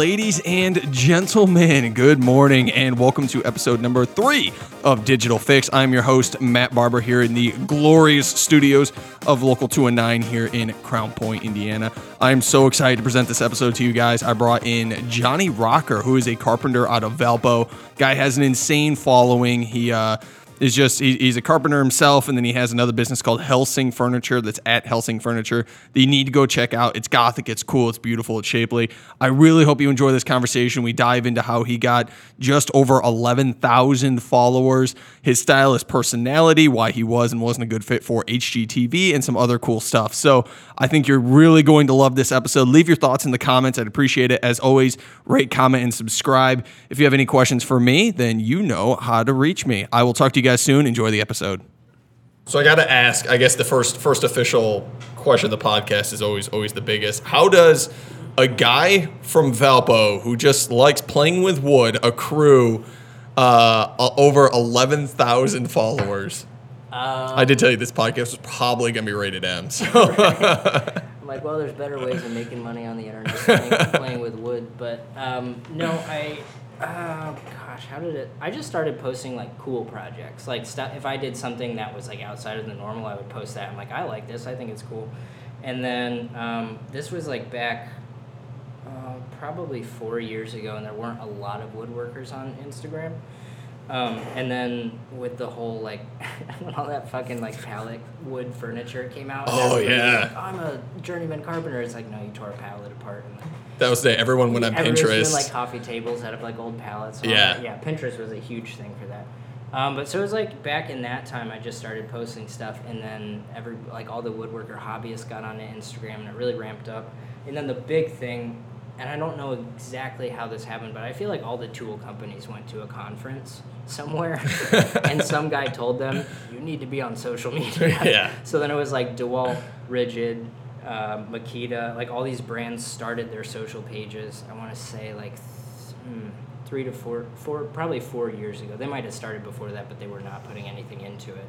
Ladies and gentlemen, good morning and welcome to episode number three of Digital Fix. I'm your host, Matt Barber, here in the glorious studios of Local 209 here in Crown Point, Indiana. I'm so excited to present this episode to you guys. I brought in Johnny Rocker, who is a carpenter out of Valpo. Guy has an insane following. He, uh, is just he, he's a carpenter himself, and then he has another business called Helsing Furniture that's at Helsing Furniture that you need to go check out. It's gothic, it's cool, it's beautiful, it's shapely. I really hope you enjoy this conversation. We dive into how he got just over 11,000 followers, his style, his personality, why he was and wasn't a good fit for HGTV, and some other cool stuff. So I think you're really going to love this episode. Leave your thoughts in the comments. I'd appreciate it. As always, rate, comment, and subscribe. If you have any questions for me, then you know how to reach me. I will talk to you guys soon. Enjoy the episode. So I got to ask. I guess the first first official question of the podcast is always always the biggest. How does a guy from Valpo who just likes playing with wood accrue uh, over eleven thousand followers? Um, I did tell you this podcast was probably gonna be rated M. So I'm like, well, there's better ways of making money on the internet than playing, playing with wood. But um, no, I, uh, gosh, how did it? I just started posting like cool projects. Like stuff. If I did something that was like outside of the normal, I would post that. I'm like, I like this. I think it's cool. And then um, this was like back. Uh, probably four years ago, and there weren't a lot of woodworkers on Instagram. Um, and then with the whole like when all that fucking like pallet wood furniture came out. Oh, yeah. like, I'm a journeyman carpenter. It's like no, you tore a pallet apart. And, like, that was the everyone went on Pinterest. doing like coffee tables out of like old pallets. Yeah. that. yeah. Pinterest was a huge thing for that. Um, but so it was like back in that time, I just started posting stuff, and then every like all the woodworker hobbyists got on Instagram, and it really ramped up. And then the big thing, and I don't know exactly how this happened, but I feel like all the tool companies went to a conference somewhere, and some guy told them, "You need to be on social media." Yeah. So then it was like DeWalt, Ridgid, uh, Makita, like all these brands started their social pages. I want to say like th- hmm, three to four, four, probably four years ago. They might have started before that, but they were not putting anything into it.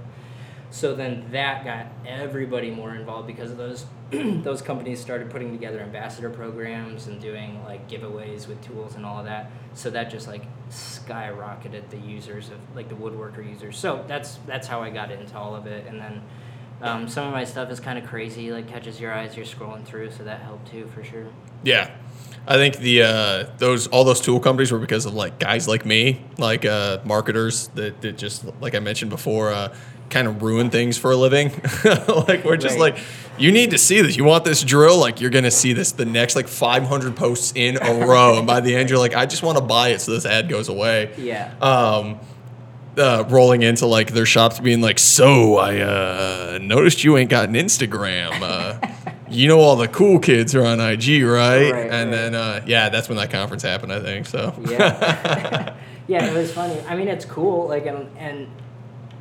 So then that got everybody more involved because of those those companies started putting together ambassador programs and doing like giveaways with tools and all of that. So that just like skyrocketed the users of like the woodworker users. So that's that's how I got into all of it. And then um, some of my stuff is kind of crazy, like catches your eyes. You're scrolling through, so that helped too for sure. Yeah. I think the uh, those all those tool companies were because of like guys like me, like uh, marketers that, that just like I mentioned before, uh, kind of ruin things for a living. like we're just Right. like, you need to see this. You want this drill? Like you're gonna see this the next like 500 posts in a row, and by the end you're like, I just want to buy it so this ad goes away. Yeah. Um, uh, rolling into like their shops being like, so I uh, noticed you ain't got an Instagram. Uh, you know all the cool kids are on IG, right? Right, and right. then uh, yeah, that's when that conference happened, I think. So yeah yeah it was funny i mean it's cool like and, and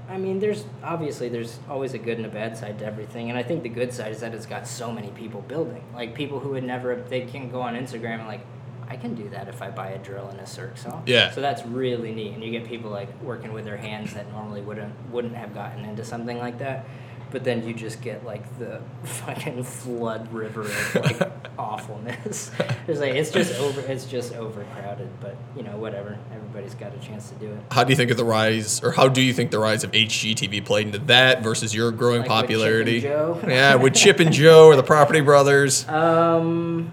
i mean there's obviously there's always a good and a bad side to everything and i think the good side is that it's got so many people building like people who would never they can go on instagram and like i can do that if i buy a drill and a circ saw Yeah. so that's really neat and you get people like working with their hands that normally wouldn't wouldn't have gotten into something like that but then you just get like the fucking flood river of like awfulness. It's like it's just over. It's just overcrowded. But you know, whatever. Everybody's got a chance to do it. how do you think of the rise, or how do you think the rise of HGTV played into that versus your growing Like with Chip and popularity? Jo? yeah, with Chip and Jo or the Property Brothers. Um,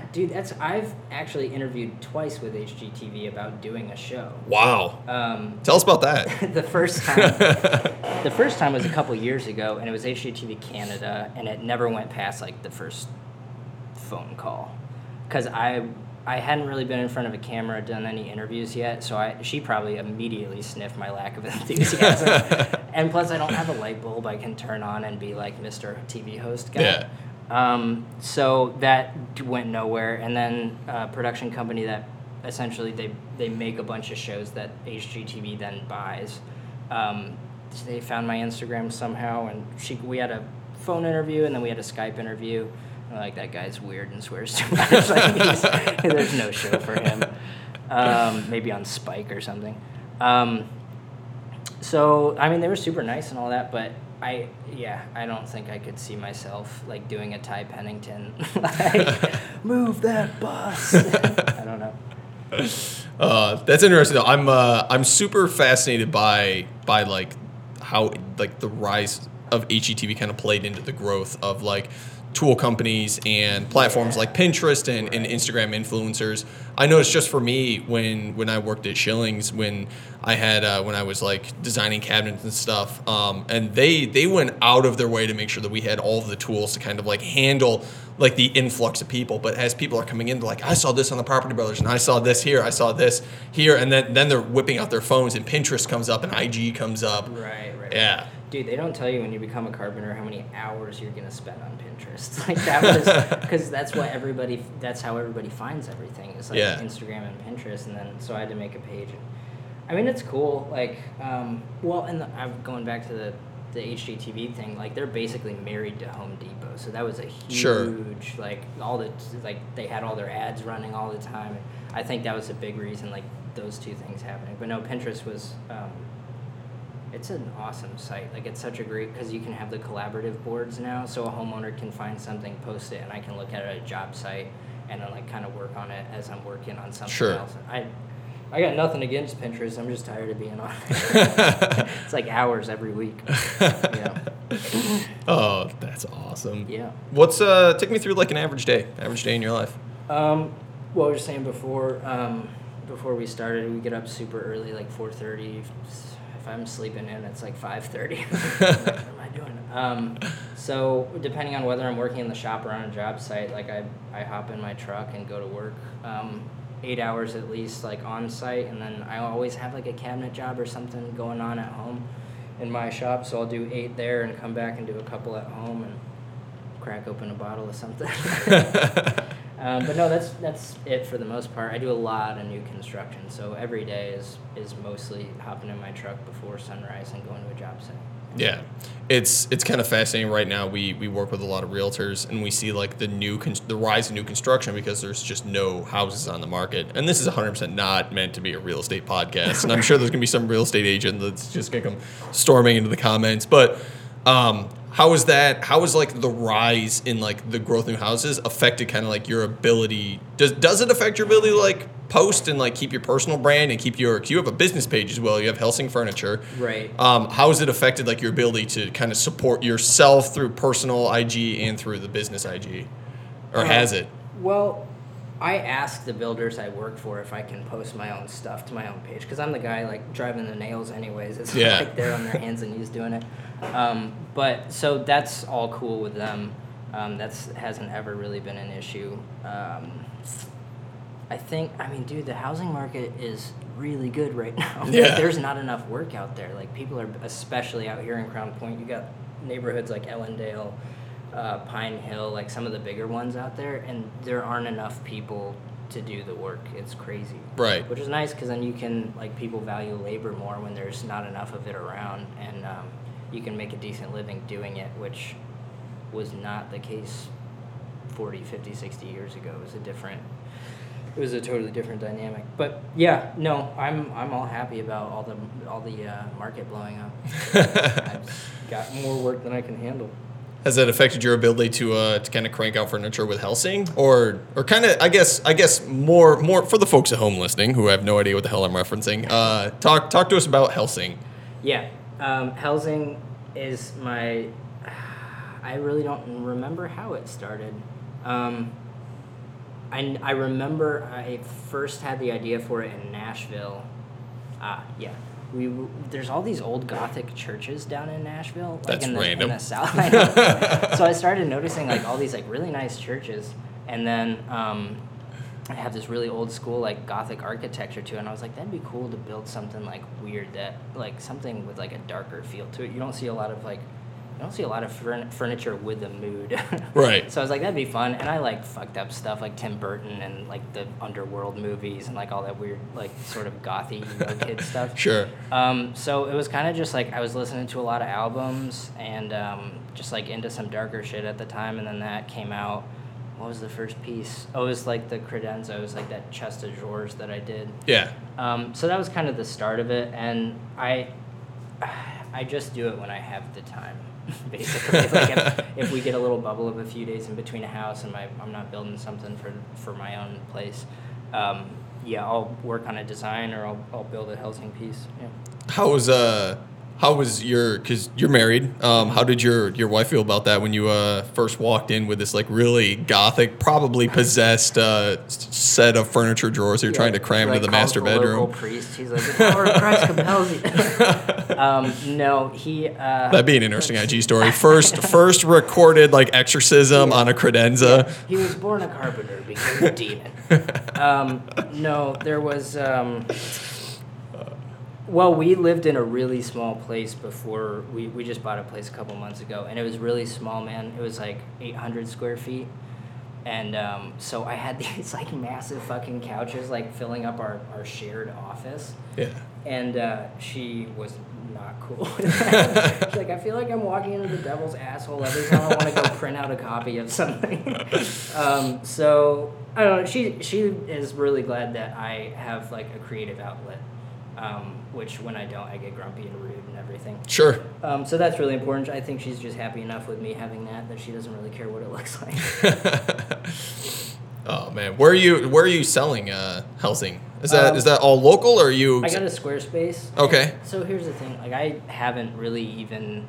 dude, that's I've actually interviewed twice with HGTV about doing a show. Wow. Um, Tell us about that. the first time the first time was a couple years ago and it was HGTV Canada and it never went past like the first phone call cuz I I hadn't really been in front of a camera done any interviews yet so I she probably immediately sniffed my lack of enthusiasm and plus I don't have a light bulb I can turn on and be like Mr. TV host guy Yeah. Um, so that went nowhere, and then a production company that essentially they they make a bunch of shows that HGTV then buys. Um, they found my Instagram somehow, and she we had a phone interview, and then we had a Skype interview. Like that guy's weird and swears too much. like there's no show for him. Um, maybe on Spike or something. Um, So I mean, they were super nice and all that, but I yeah, I don't think I could see myself like doing a Ty Pennington like move that bus. I don't know. Uh, that's interesting. Though. I'm uh, I'm super fascinated by by like how like the rise of HGTV kind of played into the growth of like tool companies and platforms like Pinterest and, and Instagram influencers. I noticed just for me when when I worked at Shillings when I had uh, when I was like designing cabinets and stuff, um, and they they went out of their way to make sure that we had all of the tools to kind of like handle like the influx of people. But as people are coming in, they're like, I saw this on the Property Brothers, and I saw this here, I saw this here, and then then they're whipping out their phones, and Pinterest comes up, and IG comes up. Right, right. Yeah. Dude, they don't tell you when you become a carpenter how many hours you're gonna spend on Pinterest. Like that was because that's what everybody. That's how everybody finds everything. It's like Yeah. Instagram and Pinterest, and then so I had to make a page. And, I mean, it's cool. Like, um, well, and the, I'm going back to the the HGTV thing. Like, they're basically married to Home Depot, so that was a huge Sure. like all the like they had all their ads running all the time. I think that was a big reason like those two things happening. But no, Pinterest was. Um, it's an awesome site. Like it's such a great because you can have the collaborative boards now, so a homeowner can find something, post it, and I can look at it at a job site and then like kind of work on it as I'm working on something Sure. else. I I got nothing against Pinterest. I'm just tired of being on it. it's like hours every week. Yeah. Oh, that's awesome. Yeah. What's uh? Take me through like an average day. Average day in your life. Um, what we were saying before, um, before we started, we get up super early, like four thirty. If I'm sleeping in, it's like five thirty. what am I doing? Um, so depending on whether I'm working in the shop or on a job site, like I, I hop in my truck and go to work. Um, eight hours at least, like on site, and then I always have like a cabinet job or something going on at home in my shop. So I'll do eight there and come back and do a couple at home and crack open a bottle of something. Um, but no, that's that's it for the most part. I do a lot of new construction, so every day is is mostly hopping in my truck before sunrise and going to a job site. Yeah, it's it's kind of fascinating right now. We we work with a lot of realtors, and we see like the new con- the rise of new construction because there's just no houses on the market. And this is 100 percent not meant to be a real estate podcast. And I'm sure there's gonna be some real estate agent that's just gonna come storming into the comments. But um, how is that? How is like the rise in like the growth new houses affected kind of like your ability? Does does it affect your ability to like post and like keep your personal brand and keep your? 'cause you have a business page as well. You have Helsing Furniture. Right. Um, how has it affected like your ability to kind of support yourself through personal IG and through the business IG, or Uh, has it? Well, I ask the builders I work for if I can post my own stuff to my own page because I'm the guy like driving the nails anyways. It's Yeah. like they're on their hands and knees doing it. Um, but so that's all cool with them. Um, that's hasn't ever really been an issue. Um, I think I mean, dude, the housing market is really good right now. Yeah. There's not enough work out there. Like people are, especially out here in Crown Point. You got neighborhoods like Ellendale, uh, Pine Hill, like some of the bigger ones out there, and there aren't enough people to do the work. It's crazy. Right. Which is nice because then you can like people value labor more when there's not enough of it around, and um, you can make a decent living doing it, which was not the case 40, 50, 60 years ago. It was a different it was a totally different dynamic. But yeah, no, I'm I'm all happy about all the all the uh, market blowing up. I've got more work than I can handle. Has that affected your ability to uh, to kind of crank out furniture with Helsing, or or kind of I guess I guess more more for the folks at home listening who have no idea what the hell I'm referencing. Uh, talk talk to us about Helsing. Yeah, um, Helsing is my. I really don't remember how it started. Um, I, I remember I first had the idea for it in Nashville. Ah, yeah. We there's all these old Gothic churches down in Nashville, like That's in the, random. in the South. I know. so I started noticing like all these like really nice churches, and then um, I have this really old school like Gothic architecture too, and I was like, that'd be cool to build something like weird that like something with like a darker feel to it. You don't see a lot of like, you don't see a lot of furn- furniture with a mood. Right. So I was like, that'd be fun, and I like fucked up stuff like Tim Burton and like the underworld movies and like all that weird like sort of gothy emo kid stuff. Sure. Um, so it was kind of just like I was listening to a lot of albums and um, just like into some darker shit at the time, and then that came out. What was the first piece? Oh, it was like the credenza. It was like that chest of drawers that I did. Yeah. Um, so that was kind of the start of it, and I, I just do it when I have the time, basically. like if, if we get a little bubble of a few days in between a house and my, I'm not building something for for my own place, um, yeah, I'll work on a design or I'll, I'll build a Helsing piece. Yeah. How was uh how was your because you're married um how did your your wife feel about that when you uh first walked in with this like really gothic probably possessed uh set of furniture drawers you're trying to cram Like, into the master the local bedroom priest. He's like, the power of Christ compels you. um, no, he. Uh, that'd be an interesting ig story first first recorded like exorcism Yeah. on a credenza He was born a carpenter, became a demon. Um, no, there was. Well, we lived in a really small place before we, we just bought a place a couple months ago, and it was really small, man. It was like 800 square feet. And um, so I had these like massive fucking couches like filling up our, our shared office. yeah And uh, she was not cool. She's like, I feel like I'm walking into the devil's asshole every time I want to go print out a copy of something. um, so I don't know. She she is really glad that I have like a creative outlet. Um, which when I don't, I get grumpy and rude and everything. sure Um, so that's really important. I think she's just happy enough with me having that that she doesn't really care what it looks like. oh man where are you where are you selling uh Helsing is that is Um, that all local or are you I got a Squarespace. Okay. So here's the thing, like I haven't really even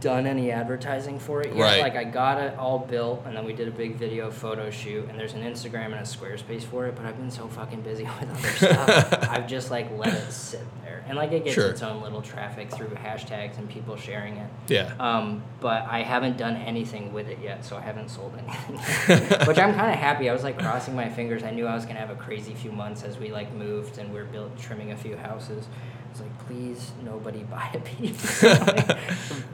done any advertising for it yet. Right. Like I got it all built and then we did a big video photo shoot and there's an Instagram and a Squarespace for it, but I've been so fucking busy with other stuff. I've just like let it sit there. And like it gets Sure. its own little traffic through hashtags and people sharing it. yeah Um, but I haven't done anything with it yet, so I haven't sold anything. Which I'm kind of happy. I was like crossing my fingers. I knew I was gonna have a crazy few months as we like moved and we are built trimming a few houses. I was like, please, nobody buy a piece. like,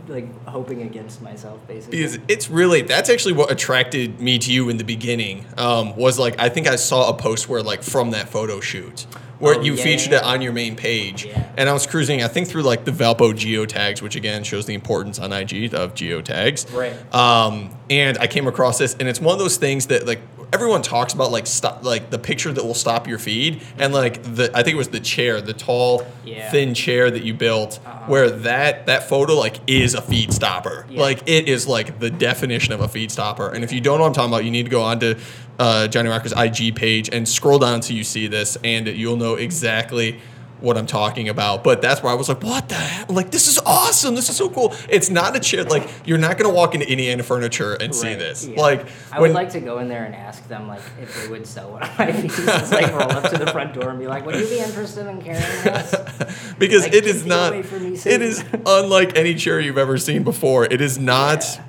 like hoping against myself, basically. because it's really that's actually what attracted me to you in the beginning um, was like i think i saw a post where like from that photo shoot where Oh, you yeah, featured yeah, it on your main page Yeah. and i was cruising i think through like the valpo geotags which again shows the importance on ig of geotags Right. um, and i came across this and it's one of those things that like everyone talks about like stop like the picture that will stop your feed and like the i think it was the chair the tall Yeah. thin chair that you built Uh-huh. where that that photo like is a feed stopper Yeah. like it is like the definition of a feed stopper and if you don't know what i'm talking about you need to go on to uh, johnny rocker's ig page and scroll down until you see this and you'll know exactly what i'm talking about but that's where i was like what the hell like this is awesome this is so cool it's not a chair like you're not going to walk into indiana furniture and see this yeah. like I when would like to go in there and ask them like if they would sell one of my pieces. like roll up to the front door and be like, "Would you be interested in carrying this?" because Like, it is not away from me, it unlike any chair you've ever seen before it is not Yeah.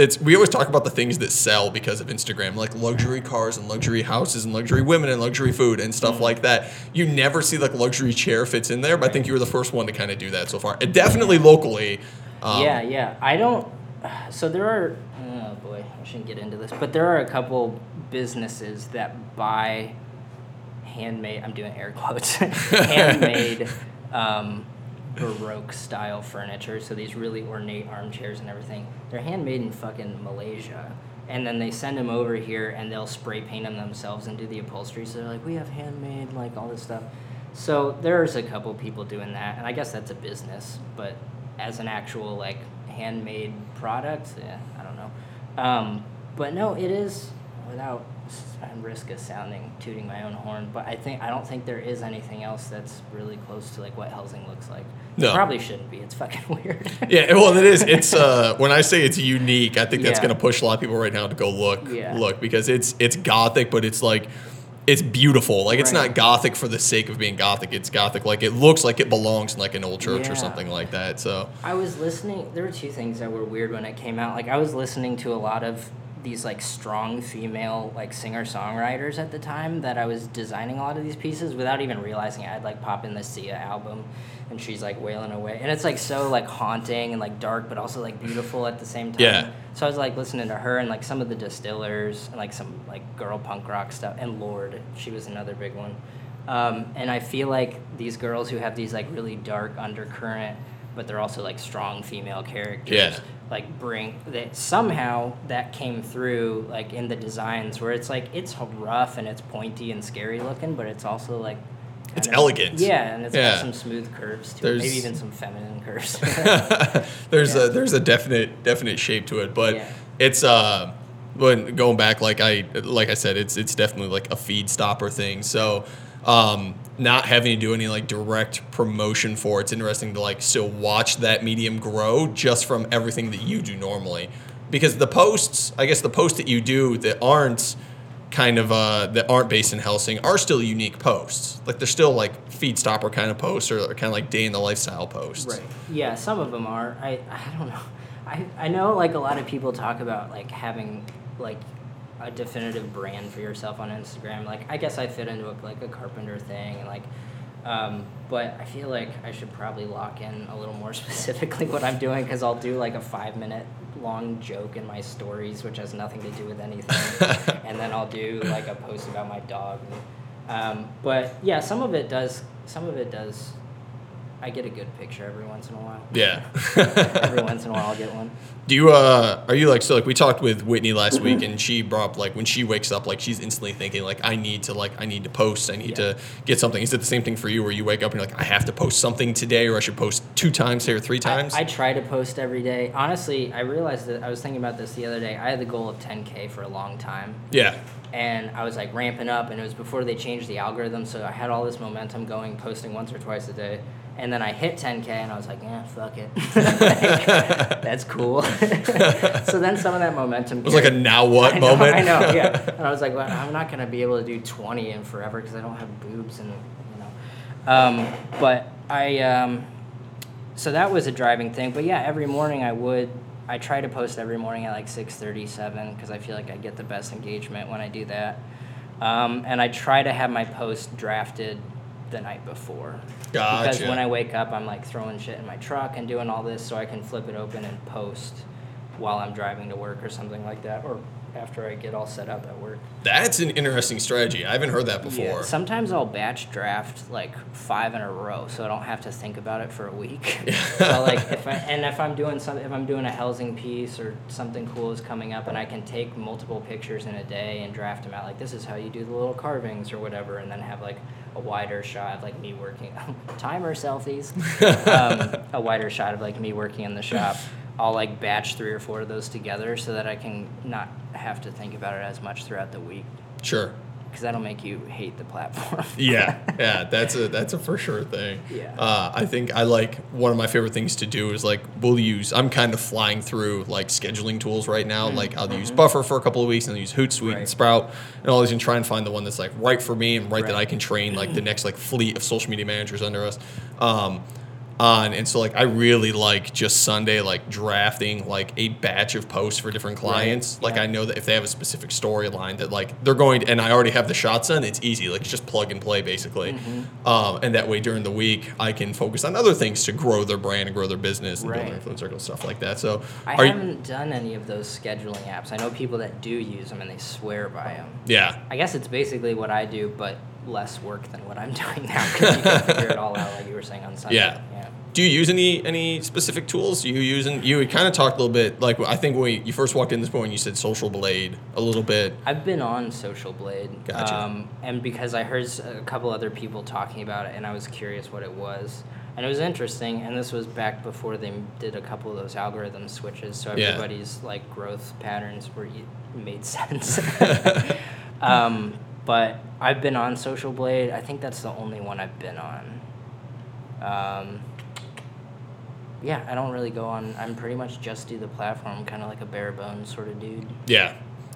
It's we always talk about the things that sell because of instagram like luxury cars and luxury houses and luxury women and luxury food and stuff like that you never see like luxury chair fits in there but i think you were the first one to kind of do that so far and definitely locally um, yeah, yeah. I don't. So there are. Oh boy, I shouldn't get into this, but there are a couple businesses that buy handmade. I'm doing air quotes. handmade. Um, Baroque style furniture, so these really ornate armchairs and everything. They're handmade in fucking Malaysia, and then they send them over here, and they'll spray paint them themselves and do the upholstery. So they're like, we have handmade, like all this stuff. So there's a couple people doing that, and I guess that's a business, but as an actual like handmade product, yeah, I don't know. Um, but no, it is without s- risk of sounding tooting my own horn, but I think I don't think there is anything else that's really close to like what Helsing looks like. No. It probably shouldn't be. It's fucking weird. yeah well it is it's uh when i say it's unique i think that's Yeah. going to push a lot of people right now to go look Yeah. look because it's it's gothic but it's like it's beautiful like it's Right. not gothic for the sake of being gothic it's gothic like it looks like it belongs in like an old church Yeah. or something like that so I was listening. There were two things that were weird when it came out. Like I was listening to a lot of these like strong female like singer songwriters at the time that I was designing a lot of these pieces without even realizing it. I'd like pop in the Sia album, and she's like wailing away, and it's like so like haunting and like dark, but also like beautiful at the same time. Yeah. So I was like listening to her and like some of the Distillers and like some like girl punk rock stuff, and Lorde, she was another big one. Um, and I feel like these girls who have these like really dark undercurrent, but they're also like strong female characters. Yeah. Like bring that somehow that came through like in the designs where it's like it's rough and it's pointy and scary looking, but it's also like It's of- elegant. Yeah, and it's Yeah. got some smooth curves to it. There's- Maybe even some feminine curves. there's Yeah. a there's a definite definite shape to it, but Yeah. it's uh when going back like I like I said it's it's definitely like a feed stopper thing. So um not having to do any like direct promotion for it's interesting to like still watch that medium grow just from everything that you do normally. Because the posts, I guess the posts that you do that aren't kind of uh, that aren't based in Helsing are still unique posts. Like they're still like feed stopper kind of posts or kind of like day in the lifestyle posts. Right. Yeah, some of them are. I, I don't know. I, I know like a lot of people talk about like having like a definitive brand for yourself on Instagram. Like I guess I fit into a, like a carpenter thing and like um, but I feel like I should probably lock in a little more specifically what I'm doing because I'll do like a five minute long joke in my stories, which has nothing to do with anything, and then I'll do like a post about my dog. Um, but yeah, some of it does. Some of it does. I get a good picture every once in a while. Yeah. Every once in a while, I'll get one. Do you uh are you like so like we talked with Whitney last week and she brought up like when she wakes up like she's instantly thinking like I need to like I need to post I need Yeah. to get something. Is it the same thing for you where you wake up and you're like I have to post something today or I should post two times or three times? I, I try to post every day. Honestly, I realized that I was thinking about this the other day. I had the goal of 10k for a long time, yeah. and I was like ramping up, and it was before they changed the algorithm, so I had all this momentum going, posting once or twice a day. And then I hit 10k, and I was like, "Yeah, fuck it, Like, that's cool." so then some of that momentum It was like a now what I know, moment. I know, yeah. And I was like, well, I'm not gonna be able to do 20 in forever because I don't have boobs and you know. Um, but I, um, so that was a driving thing. But yeah, every morning I would. I try to post every morning at like 6:37 because I feel like I get the best engagement when I do that. Um, and I try to have my post drafted the night before. Because when I wake up, I'm like throwing shit in my truck and doing all this so I can flip it open and post while I'm driving to work or something like that, or after I get all set up at work. That's an interesting strategy. I haven't heard that before. Yeah, sometimes I'll batch draft like five in a row, so I don't have to think about it for a week. so like if I and if I'm doing some if I'm doing a Helsing piece or something cool is coming up, and I can take multiple pictures in a day and draft them out. Like this is how you do the little carvings or whatever, and then have like a wider shot of like me working timer selfies, um, a wider shot of like me working in the shop. I'll like batch three or four of those together so that I can not have to think about it as much throughout the week Sure. because that'll make you hate the platform. Yeah, yeah, that's a that's a for sure thing. Yeah. Uh, I think I like one of my favorite things to do is like we'll use. I'm kind of flying through like scheduling tools right now. Like I'll use Buffer for a couple of weeks and I'll use Hootsuite and Mm-hmm. Sprout and all these and try and find the one that's like right for me and right, that I can train like the next like fleet of social media managers under us. Um, on and so like I really like just Sunday like drafting like a batch of posts for different clients. Like yeah. I know that if they have a specific storyline that like they're going to, and I already have the shots done, it's easy. Like it's just plug and play basically. Mm-hmm. Um, and that way during the week I can focus on other things to grow their brand and grow their business and build their influence circle stuff like that. So I haven't done any of those scheduling apps. I know people that do use them and they swear by them. yeah. I guess it's basically what I do, but less work than what I'm doing now because you can figure it all out, like you were saying on Sunday. Yeah. yeah. Do you use any any specific tools? You using you kind of talked a little bit like I think when you first walked in this morning you said Social Blade a little bit. I've been on Social Blade. Gotcha. Um, and because I heard a couple other people talking about it, and I was curious what it was. And it was interesting, and this was back before they did a couple of those algorithm switches, so Yeah. everybody's like growth patterns were made sense. um, but I've been on Social Blade. I think that's the only one I've been on. Um, yeah, I don't really go on. I'm pretty much just do the platform, kind of like a bare bones sort of dude. Yeah,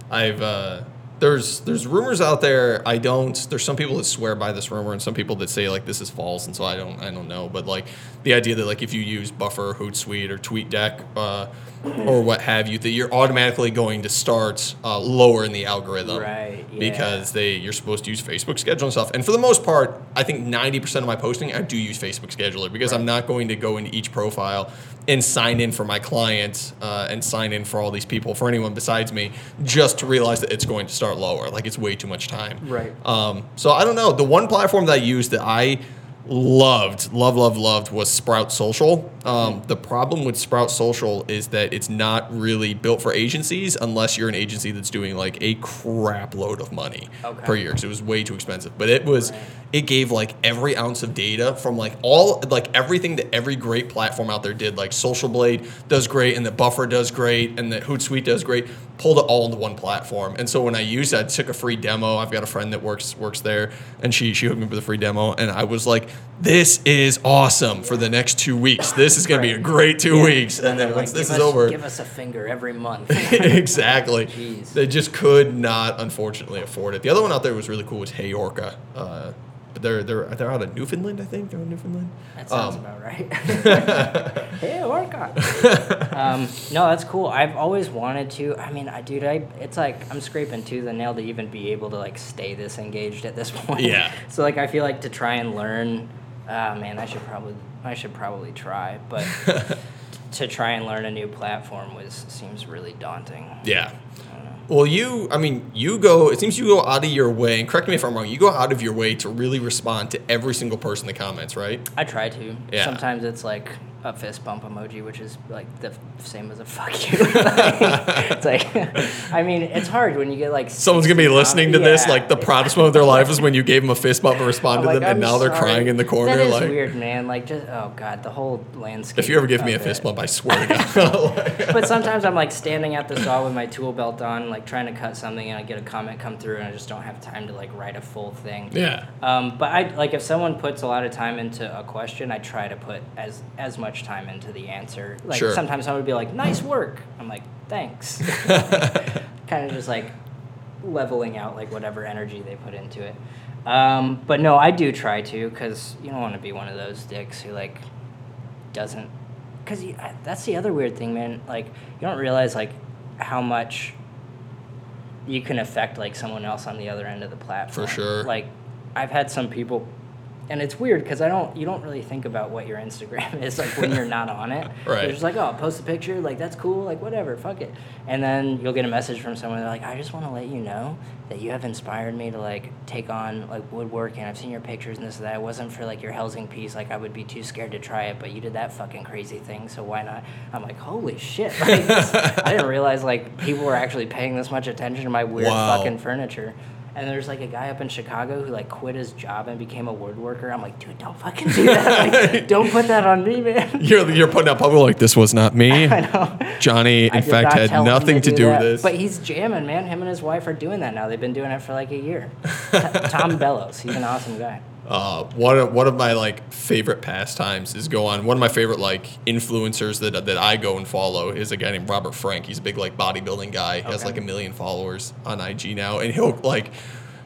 I've uh, there's there's rumors out there. I don't. There's some people that swear by this rumor, and some people that say like this is false, and so I don't I don't know. But like the idea that like if you use Buffer, Hootsuite, or TweetDeck, uh, or what have you, that you're automatically going to start uh, lower in the algorithm, Right, yeah. Because they you're supposed to use Facebook Schedule and stuff. And for the most part, I think 90% of my posting I do use Facebook Scheduler because I'm not going to go into each profile and sign in for my clients uh, and sign in for all these people for anyone besides me just to realize that it's going to start lower. Like it's way too much time. Right. Um, so I don't know. The one platform that I use that I loved, love, love, loved was Sprout Social. Um, the problem with Sprout Social is that it's not really built for agencies unless you're an agency that's doing like a crap load of money Okay. per year because it was way too expensive. But it was, Right. it gave like every ounce of data from like all, like everything that every great platform out there did. Like Social Blade does great and the Buffer does great and the Hootsuite does great. Pulled it all into one platform. And so when I used it, I took a free demo. I've got a friend that works works there and she she hooked me up with a free demo and I was like, this is awesome for the next two weeks. This is gonna be a great two weeks. And then Like, once this give is us- over, give us a finger every month. exactly. Jeez. They just could not, unfortunately, afford it. The other one out there was really cool was Hey Orca. Uh, but they're they're they're out of Newfoundland, I think. They're in Newfoundland. That sounds Um, about right. hey, Orca. um, no, that's cool. I've always wanted to. I mean, I dude, I it's like I'm scraping tooth the nail to even be able to like stay this engaged at this point. Yeah. So like, I feel like to try and learn. Ah, man, I should probably I should probably try, but to try and learn a new platform was seems really daunting. Yeah. I don't know. Well, you, I mean, you go, it seems you go out of your way, and correct me if I'm wrong, you go out of your way to really respond to every single person in the comments, right? I try to. Yeah. Sometimes it's like a fist bump emoji, which is like the same as a fuck you. it's like, I mean, it's hard when you get like. Someone's gonna be listening to com- this, like the proudest moment of their life is when you gave them a fist bump and responded I'm to them, and "I'm now they're crying in the corner. That is like, weird, man. Like, just oh god, the whole landscape. if you ever give me a fist bump, I swear to God. But sometimes I'm like standing at the saw with my tool belt on, like trying to cut something, and I get a comment come through, and I just don't have time to like write a full thing. yeah. Um, but I like if someone puts a lot of time into a question, I try to put as as much time into the answer. Like Sure. sometimes someone would be like, "Nice work." I'm like, "Thanks." kind of just like leveling out like whatever energy they put into it. Um, but no, I do try to because you don't want to be one of those dicks who like doesn't. Because that's the other weird thing, man. Like you don't realize like how much you can affect like someone else on the other end of the platform. For sure. Like I've had some people and it's weird because I don't you don't really think about what your Instagram is like when you're not on it. Right. You're just like, oh, I'll post a picture, like that's cool, like whatever, fuck it. And then you'll get a message from someone they're like, I just want to let you know that you have inspired me to like take on like woodworking. And I've seen your pictures and this and that. It wasn't for like your Helsing piece, like I would be too scared to try it, but you did that fucking crazy thing, so why not? I'm like, holy shit! Like, I didn't realize like people were actually paying this much attention to my weird Wow. fucking furniture. And there's like a guy up in Chicago who like quit his job and became a woodworker. I'm like, dude, don't fucking do that. Like, don't put that on me, man. You're, you're putting out public like this was not me. I know. Johnny, in fact, had nothing to, do, that. with this. But he's jamming, man. Him and his wife are doing that now. They've been doing it for like a year. T- Tom Bellows, he's an awesome guy. Uh, one of one of my like favorite pastimes is go on. One of my favorite like influencers that that I go and follow is a guy named Robert Frank. He's a big like bodybuilding guy. He has like a million followers on IG now, and he'll like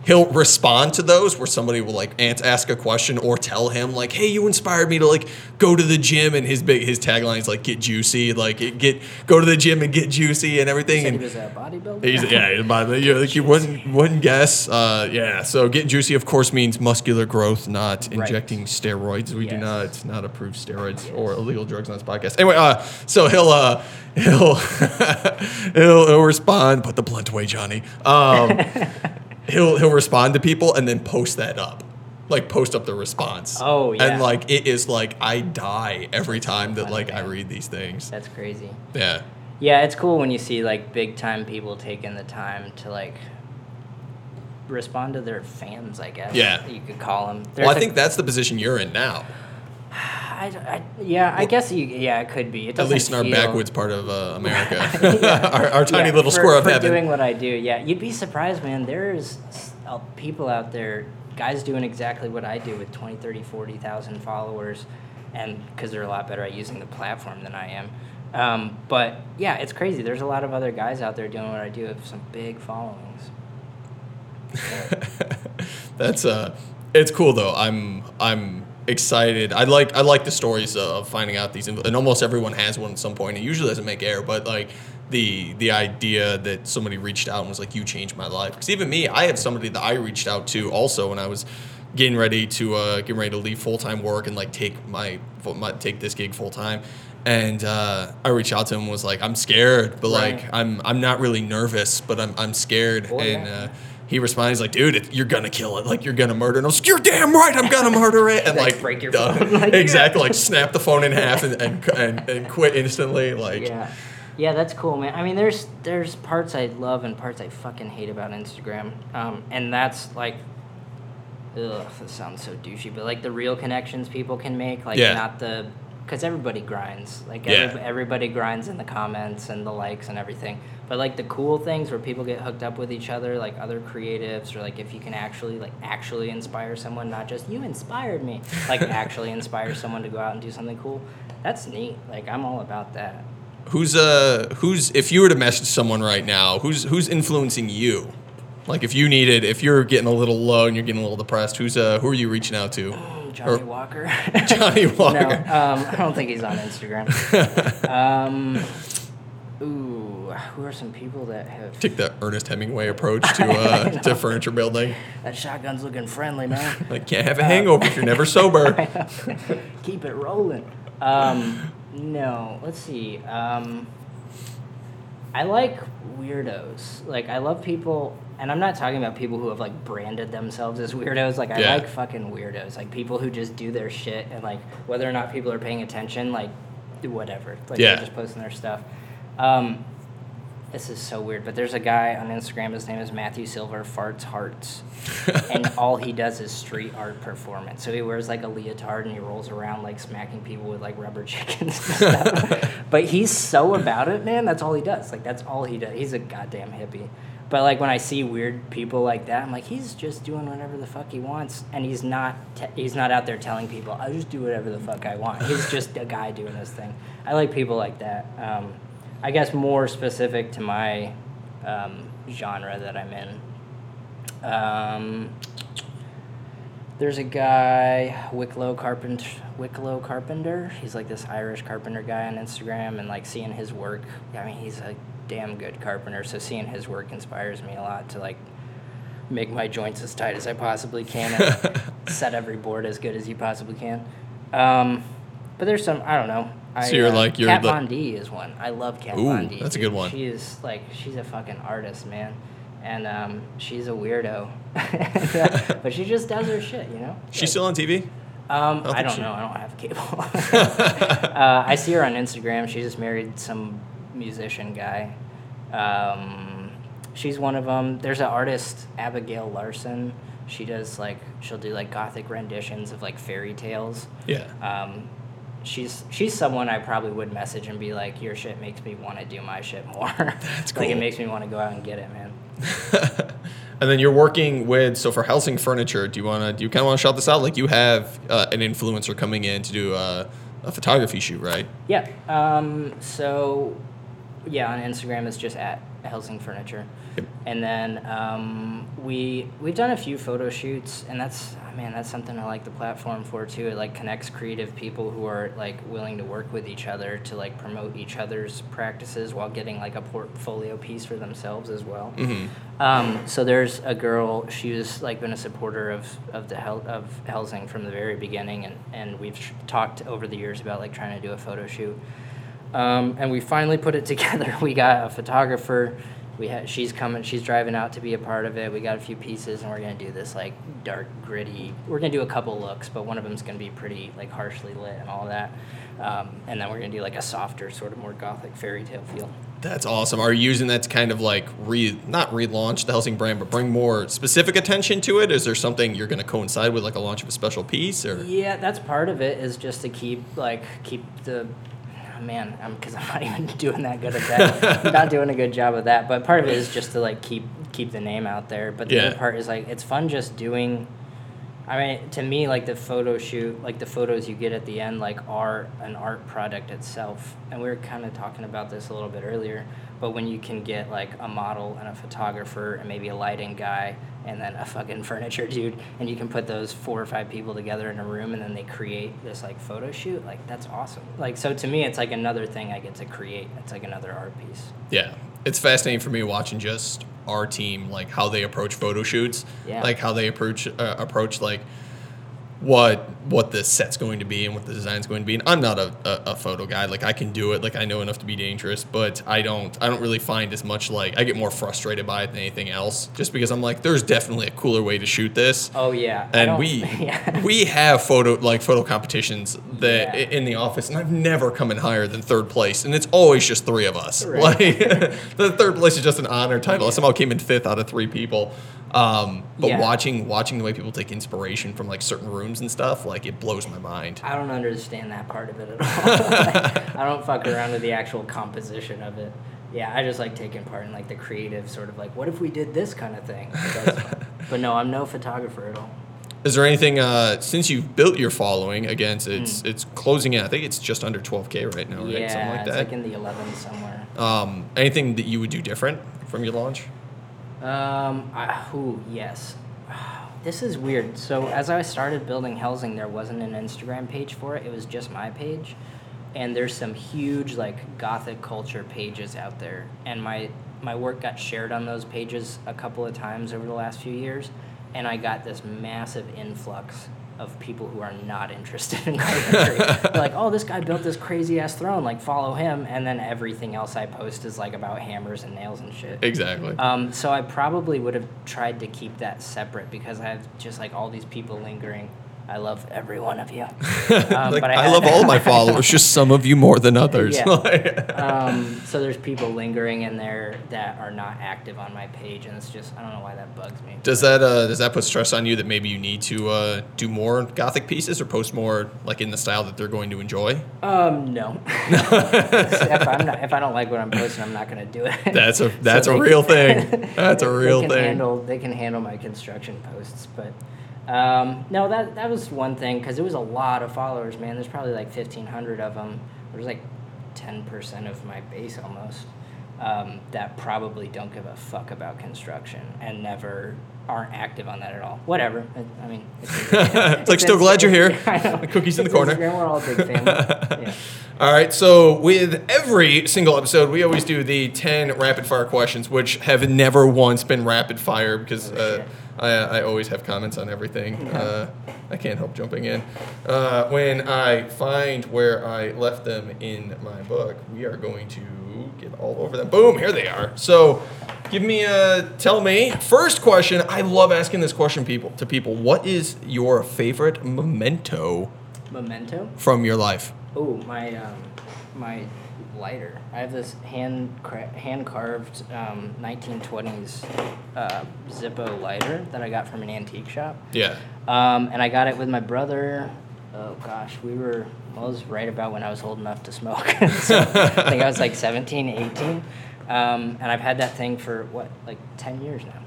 he'll respond to those where somebody will like ask a question or tell him like, "Hey, you inspired me to like go to the gym." And his big his tagline is like, "Get juicy," like get go to the gym and get juicy and everything. And he was a bodybuilder. He's, yeah, he's you, like you wouldn't wouldn't guess. Uh, yeah, so getting juicy, of course, means muscular growth, not Right. injecting steroids. We do Yes. not not approve steroids or illegal drugs on this podcast. Anyway, uh, so he'll uh, he'll he'll he'll respond. Put the blunt away, Johnny. Um, he'll he'll respond to people and then post that up. Like post up the response. Oh, yeah. And like it is like I die every time that like I read these things. That's crazy. Yeah. Yeah, it's cool when you see like big time people taking the time to like respond to their fans. I guess. Yeah. You could call them. Well, I think that's the position you're in now. I, I- yeah, I guess you. Yeah, it could be. It At least in our feel- backwoods part of uh, America, Yeah. our, our tiny Yeah, little for, square of heaven. doing what I do. Yeah, you'd be surprised, man. There's uh, people out there, guys doing exactly what I do with 20, 30, 40,000 followers, and because they're a lot better at using the platform than I am. Um, but yeah, it's crazy. There's a lot of other guys out there doing what I do with some big followings. That's uh, it's cool though. I'm I'm excited. I like I like the stories of finding out these, and almost everyone has one at some point. It usually doesn't make air, but like the the idea that somebody reached out and was like, "You changed my life." Because even me, I have somebody that I reached out to also when I was getting ready to uh, getting ready to leave full time work and like take my, my take this gig full time. And uh, I reached out to him and was like, I'm scared, but like I'm I'm not really nervous, but I'm I'm scared. Well, and yeah. uh, he responds He's like, "Dude, you're gonna kill it. Like you're gonna murder it." And I was like, "You're damn right. I'm gonna murder it." And Like, like, break your phone, like, exactly. Like snap the phone in half and and, and, and quit instantly. Like Yeah. Yeah, that's cool, man. I mean, there's there's parts I love and parts I fucking hate about Instagram, um, and that's like, ugh, this sounds so douchey, but like the real connections people can make, like Yeah. not the, because everybody grinds, like Yeah. every, everybody grinds in the comments and the likes and everything, but like the cool things where people get hooked up with each other, like other creatives, or like if you can actually like actually inspire someone, not just you inspired me, like actually inspire someone to go out and do something cool. That's neat. Like I'm all about that. who's uh who's if you were to message someone right now, who's who's influencing you? Like if you needed, if you're getting a little low and you're getting a little depressed, who's uh who are you reaching out to? Johnny Or- Walker. Johnny Walker. no, um, I don't think he's on Instagram. um, ooh, who are some people that have Take the Ernest Hemingway approach to uh, to furniture building. that shotgun's looking friendly, man. Like can't have a hangover if you're never sober. Keep it rolling. Um, no, let's see. Um, I like weirdos. Like I love people, and I'm not talking about people who have like branded themselves as weirdos. Like I Yeah. like fucking weirdos. Like people who just do their shit and like whether or not people are paying attention, like do whatever. Like Yeah. they're just posting their stuff. Um, this is so weird, but there's a guy on Instagram. His name is Matthew Silver Farts Hearts, and all he does is street art performance. So he wears like a leotard and he rolls around like smacking people with like rubber chickens and stuff. but he's so about it, man. That's all he does. Like that's all he does. He's a goddamn hippie. But like when I see weird people like that, I'm like, he's just doing whatever the fuck he wants, and he's not te- he's not out there telling people I just do whatever the fuck I want. He's just a guy doing his thing. I like people like that. Um, I guess more specific to my um, genre that I'm in. Um, there's a guy Wicklow Carpenter. Wicklow Carpenter. He's like this Irish carpenter guy on Instagram, and like seeing his work. I mean, he's a damn good carpenter. So seeing his work inspires me a lot to like make my joints as tight as I possibly can and set every board as good as you possibly can. Um, but there's some I don't know. I, So you're uh, like- you're Kat the- Von D is one. I love Kat Ooh, Von D. that's a good one. She is like she's a fucking artist, man, and um, she's a weirdo, but she just does her shit, you know. She's still on TV? Um, don't I don't she- know. I don't have cable. uh, I see her on Instagram. She just married some musician guy. Um, she's one of them. There's an artist, Abigail Larson. She does like she'll do like gothic renditions of like fairy tales. Yeah. Um, she's she's someone I probably would message and be like, your shit makes me want to do my shit more. That's cool. like it makes me want to go out and get it, man. and then you're working with so for Helsing Furniture. Do you want to? Do you kind of want to shout this out? Like you have uh, an influencer coming in to do a, a photography shoot, right? Yeah. Um, so, yeah, on Instagram it's just at Helsing Furniture, Yep. and then um, we we've done a few photo shoots, and that's oh, man, that's something I like the platform for too. It like connects creative people who are like willing to work with each other to like promote each other's practices while getting like a portfolio piece for themselves as well. Um, so there's a girl. She was like been a supporter of of the Hel- of Helsing from the very beginning, and and we've talked over the years about like trying to do a photo shoot. Um, and we finally put it together. We got a photographer. We had she's coming. She's driving out to be a part of it. We got a few pieces, and we're gonna do this like dark, gritty. We're gonna do a couple looks, but one of them's gonna be pretty like harshly lit and all that. Um, and then we're gonna do like a softer, sort of more gothic fairy tale feel. That's awesome. Are you using that to kind of like re not relaunch the Helsing brand, but bring more specific attention to it? Is there something you're going to coincide with, like a launch of a special piece, or Yeah, that's part of it. Is just to keep like keep the Ah, man, because I'm, not even doing that good at that. I'm not doing a good job of that. But part of it is just to like keep keep the name out there. But the Yeah. other part is like it's fun just doing. I mean, to me, like the photo shoot, like the photos you get at the end, like are an art product itself. And we were kind of talking about this a little bit earlier. But when you can get like a model and a photographer and maybe a lighting guy and then a fucking furniture dude, and you can put those four or five people together in a room and then they create this like photo shoot, like that's awesome. Like, so to me, it's like another thing I get to create. It's like another art piece. yeah? It's fascinating for me watching just our team, like how they approach photo shoots, Yeah. like how they approach uh, approach like what what the set's going to be and what the design's going to be. And I'm not a, a, a photo guy. Like I can do it. Like I know enough to be dangerous, but I don't I don't really find as much like I get more frustrated by it than anything else. Just because I'm like, there's definitely a cooler way to shoot this. Oh yeah. And we yeah. we have photo like photo competitions that Yeah. in the office, and I've never come in higher than third place, and it's always just three of us. Right. Like the third place is just an honor title. I somehow came in fifth out of three people. Um, but Yeah. watching watching the way people take inspiration from like certain rooms and stuff, like it blows my mind. I don't understand that part of it at all. I don't fuck around with the actual composition of it. Yeah, I just like taking part in like the creative sort of like, what if we did this kind of thing? But no, I'm no photographer at all. Is there anything uh, since you've built your following? Again, it's it's, Hmm. it's closing in. I think it's just under 12k right now, right? yeah, Something like it's that. like in the 11 somewhere. um, anything that you would do different from your launch? Um, I, ooh, yes. This is weird. So as I started building Helsing, there wasn't an Instagram page for it. It was just my page, and there's some huge like Gothic culture pages out there, and my my work got shared on those pages a couple of times over the last few years, and I got this massive influx of people who are not interested in carpentry. They're like, oh, this guy built this crazy ass throne, like follow him, and then everything else I post is like about hammers and nails and shit. Exactly. Um, so I probably would have tried to keep that separate because I have just like all these people lingering. I love every one of you. Um, like, but I, had- love all my followers, just some of you more than others. Yeah. um, so there's people lingering in there that are not active on my page, and it's just I don't know why that bugs me. does that uh, does that put stress on you that maybe you need to uh, do more gothic pieces or post more like in the style that they're going to enjoy? Um, no. if I'm not, if I don't like what I'm posting, I'm not gonna do it. That's a that's So a real thing. That's a real they can thing. Handle, they can handle my construction posts, but um, no, that that was one thing because it was a lot of followers, man. There's probably like 1,500 of them. There's like 10% of my base almost um, that probably don't give a fuck about construction and never aren't active on that at all. Whatever. I, I mean, it's, It's like, still glad you're here. The cookies in the corner. Instagram, We're all a big family. Yeah. All right, so with every single episode, we always do the 10 rapid fire questions, which have never once been rapid fire because uh. I, I always have comments on everything. Uh, I can't help jumping in. Uh, when I find where I left them in my book, we are going to get all over them. Boom, here they are. So give me a, tell me, first question. I love asking this question people to people. What is your favorite memento Memento. from your life? Oh, my um, my lighter. I have this hand cra- hand carved um, 1920s uh, Zippo lighter that I got from an antique shop. Yeah. Um, and I got it with my brother. Oh gosh, we were. Well, it was right about when I was old enough to smoke. so I think I was like 17, 18. Um, and I've had that thing for what, like 10 years now.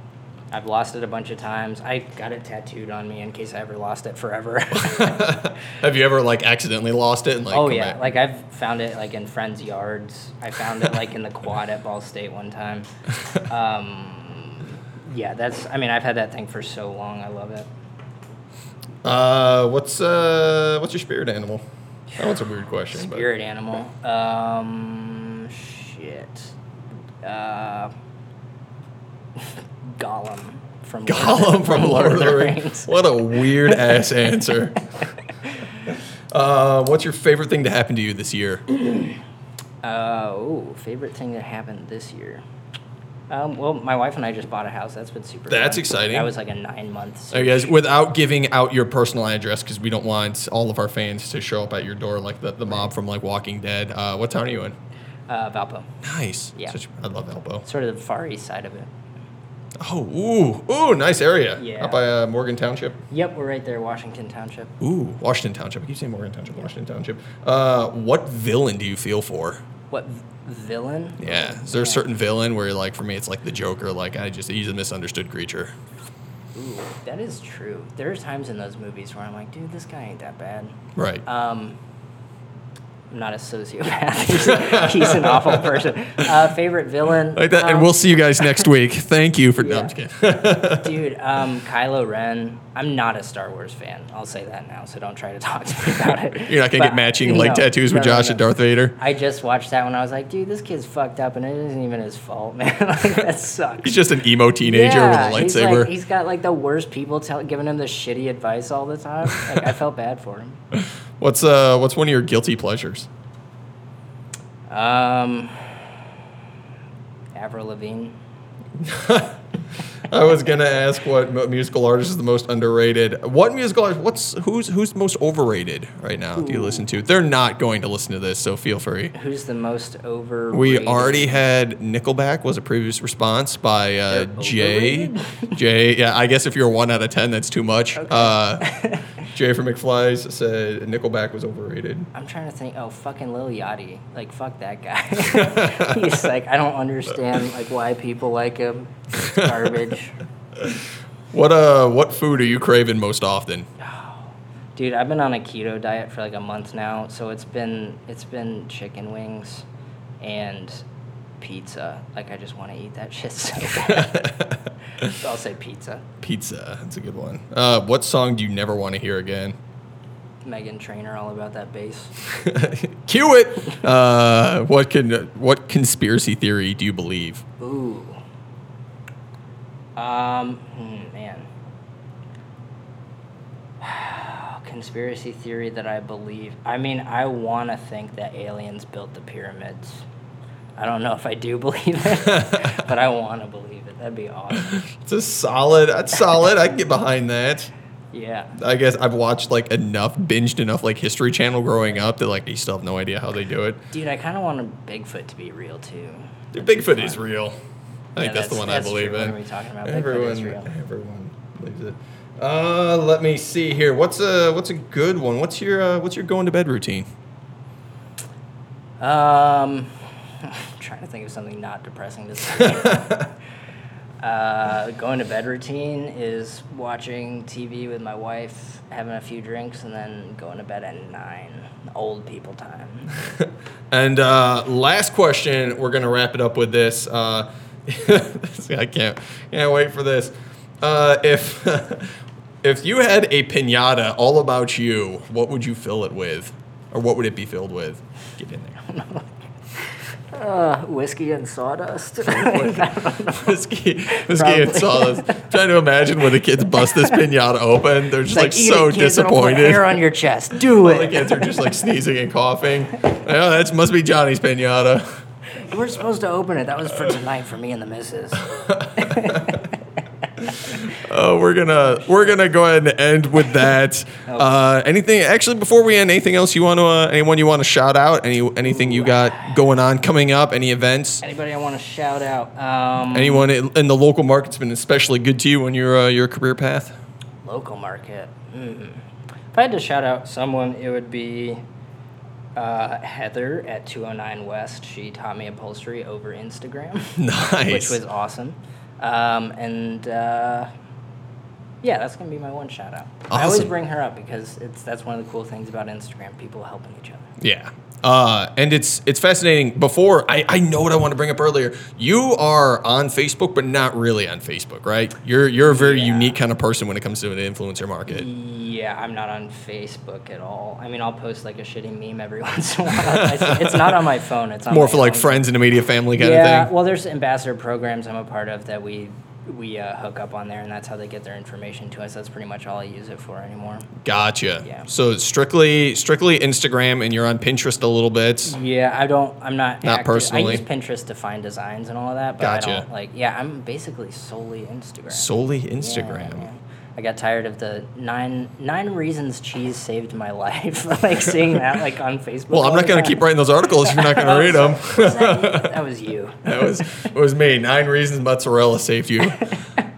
I've lost it a bunch of times. I got it tattooed on me in case I ever lost it forever. Have you ever like accidentally lost it? And, like, oh yeah, back? like I've found it like in friends' yards. I found it like in the quad at Ball State one time. Um, yeah, that's. I mean, I've had that thing for so long. I love it. Uh, what's uh, what's your spirit animal? That one's a weird question. but- Spirit animal. Um, shit. Uh, Gollum from Lord- Gollum from Lord of the Rings. What a weird ass answer. Uh, what's your favorite thing to happen to you this year? Uh, ooh, favorite thing that happened this year. Um, well, my wife and I just bought a house. That's been super. That's fun. exciting. That was like a nine month. Hey guys, without giving out your personal address, because we don't want all of our fans to show up at your door like the, the mob from like Walking Dead. Uh, what town are you in? Uh, Valpo. Nice. Yeah. Such, I love Valpo. Sort of the far east side of it. Oh, ooh, ooh, nice area. Yeah. Up by uh, Morgan Township. Yep, we're right there, Washington Township. Ooh, Washington Township. I keep saying Morgan Township, Washington Township. Uh, what villain do you feel for? What v- villain? Yeah. Is there a certain villain where, like, for me, it's like the Joker? Like, I just, he's a misunderstood creature. Ooh, that is true. There are times in those movies where I'm like, dude, this guy ain't that bad. Right. Um, I'm not a sociopath. he's, he's an awful person. Uh, favorite villain? Like that, and Um, we'll see you guys next week. Thank you for. No, I'm Yeah. just kidding. Dude, um, Kylo Ren. I'm not a Star Wars fan. I'll say that now, so don't try to talk to me about it. You're not gonna But, get matching like tattoos with no, Josh no. and Darth Vader. I just watched that when I was like, dude, this kid's fucked up, and it isn't even his fault, man. like that sucks. He's just an emo teenager yeah, with a he's lightsaber. like, he's got like the worst people tell, giving him the shitty advice all the time. Like I felt bad for him. what's uh What's one of your guilty pleasures? Um, Avril Lavigne. I was gonna ask what musical artist is the most underrated. What musical artist? What's who's who's most overrated right now? Do you listen to? They're not going to listen to this, so feel free. Who's the most over? We already had Nickelback was a previous response by uh, Jay. Jay, yeah, I guess if you're one out of ten, that's too much. Uh, Jay from McFly's said Nickelback was overrated. I'm trying to think. Oh, fucking Lil Yachty. Like, fuck that guy. He's like, I don't understand like why people like him. It's garbage. What uh, what food are you craving most often? Dude, I've been on a keto diet for like a month now, so it's been it's been chicken wings and pizza. Like I just want to eat that shit so bad. so I'll say pizza. Pizza. That's a good one. Uh, what song do you never want to hear again? Meghan Trainor, all about that bass. Cue it. Uh, what can what conspiracy theory do you believe? Ooh. Um, hmm, man. Conspiracy theory that I believe. I mean, I want to think that aliens built the pyramids. I don't know if I do believe it, but I want to believe it. That'd be awesome. It's a solid. That's solid. I can get behind that. Yeah. I guess I've watched like enough, binged enough like History Channel growing up that like you still have no idea how they do it. Dude, I kind of want a Bigfoot to be real too. Bigfoot is real. I think Yeah, that's, the one that's I believe true. in. What are we talking about? Bigfoot Everyone, is real. everyone believes it. Uh, let me see here. What's a what's a good one? What's your uh, what's your going to bed routine? Um, trying to think of something not depressing to say. uh, going to bed routine is watching TV with my wife, having a few drinks, and then going to bed at nine. Old people time. And uh, last question, we're gonna wrap it up with this. Uh, I can't can't wait for this. Uh, if if you had a pinata all about you, what would you fill it with, or what would it be filled with? Get in there. Uh, whiskey and sawdust. whiskey, whiskey and sawdust. trying to imagine when the kids bust this pinata open, they're just like, "Eat so it, kids, disappointed. Hair on your chest. Do All the kids are just like sneezing and coughing. Yeah, that must be Johnny's pinata. Were supposed to open it. That was for tonight for me and the missus. Uh, we're gonna we're gonna go ahead and end with that. Uh, anything actually before we end, anything else you want to uh, anyone you want to shout out? Any anything you got going on coming up? Any events? Anybody I want to shout out? Um, Anyone in in the local market's been especially good to you on your uh, your career path? Local market. Mm. If I had to shout out someone, it would be uh, Heather at 209 West. She taught me upholstery over Instagram, Nice. which was awesome. Um, and uh, yeah, that's gonna be my one shout out. I always bring her up because it's that's one of the cool things about Instagram. People helping each other. Yeah. Uh, and it's it's fascinating. Before I, I know what I want to bring up earlier. You are on Facebook, but not really on Facebook, right? You're you're a very Yeah. unique kind of person when it comes to an influencer market. Yeah, I'm not on Facebook at all. I mean, I'll post like a shitty meme every once in a while. It's, not on my phone. It's on More for like friends and immediate family kind yeah, of thing. Yeah, well, there's ambassador programs I'm a part of that we we uh, hook up on there, and that's how they get their information to us. That's pretty much all I use it for anymore. Gotcha. Yeah. So strictly strictly Instagram, and you're on Pinterest a little bit. Yeah, I don't. I'm not. Not active- personally? I use Pinterest to find designs and all of that, but I Gotcha. don't like. Yeah, I'm basically solely Instagram. Solely Instagram. yeah. I got tired of the nine nine reasons cheese saved my life. like seeing that like on Facebook. Well, I'm not going to keep writing those articles if you're not going to read them. Was that, that was you. that was it was me. Nine reasons mozzarella saved you.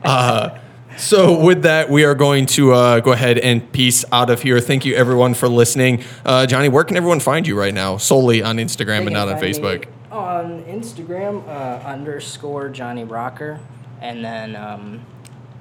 Uh, so with that, we are going to uh, go ahead and peace out of here. Thank you everyone for listening. Uh, Johnny, where can everyone find you right now? Solely on Instagram They and not on Facebook. On Instagram, uh, underscore Johnny Rocker, and then um,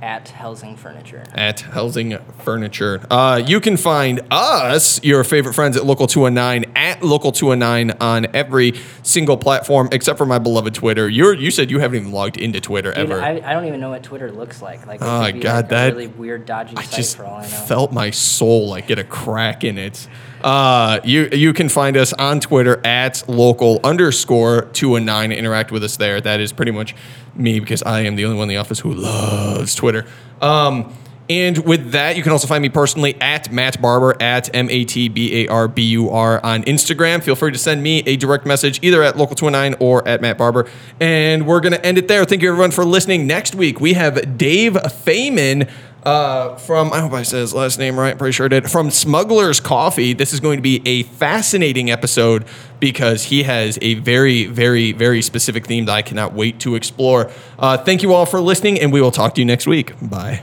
at Helsing Furniture. at Helsing Furniture. Uh, you can find us, your favorite friends at Local 219, at Local 219 on every single platform except for my beloved Twitter. You're, you said you haven't even logged into Twitter Dude, ever. I, I don't even know what Twitter looks like. Like, Oh, God, like that- a really weird, dodgy I site just for all I know. felt my soul like get a crack in it. Uh, you you can find us on Twitter at local underscore two and nine. Interact with us there. That is pretty much me because I am the only one in the office who loves Twitter. Um, and with that, you can also find me personally at Matt Barber at M A T B A R B U R on Instagram. Feel free to send me a direct message either at local 29 or at Matt Barber. And we're going to end it there. Thank you everyone for listening. Next week, we have Dave Feynman uh, from, I hope I said his last name right, pretty sure I did, from Smuggler's Coffee. This is going to be a fascinating episode because he has a very, very, very specific theme that I cannot wait to explore. Uh, thank you all for listening, and we will talk to you next week. Bye.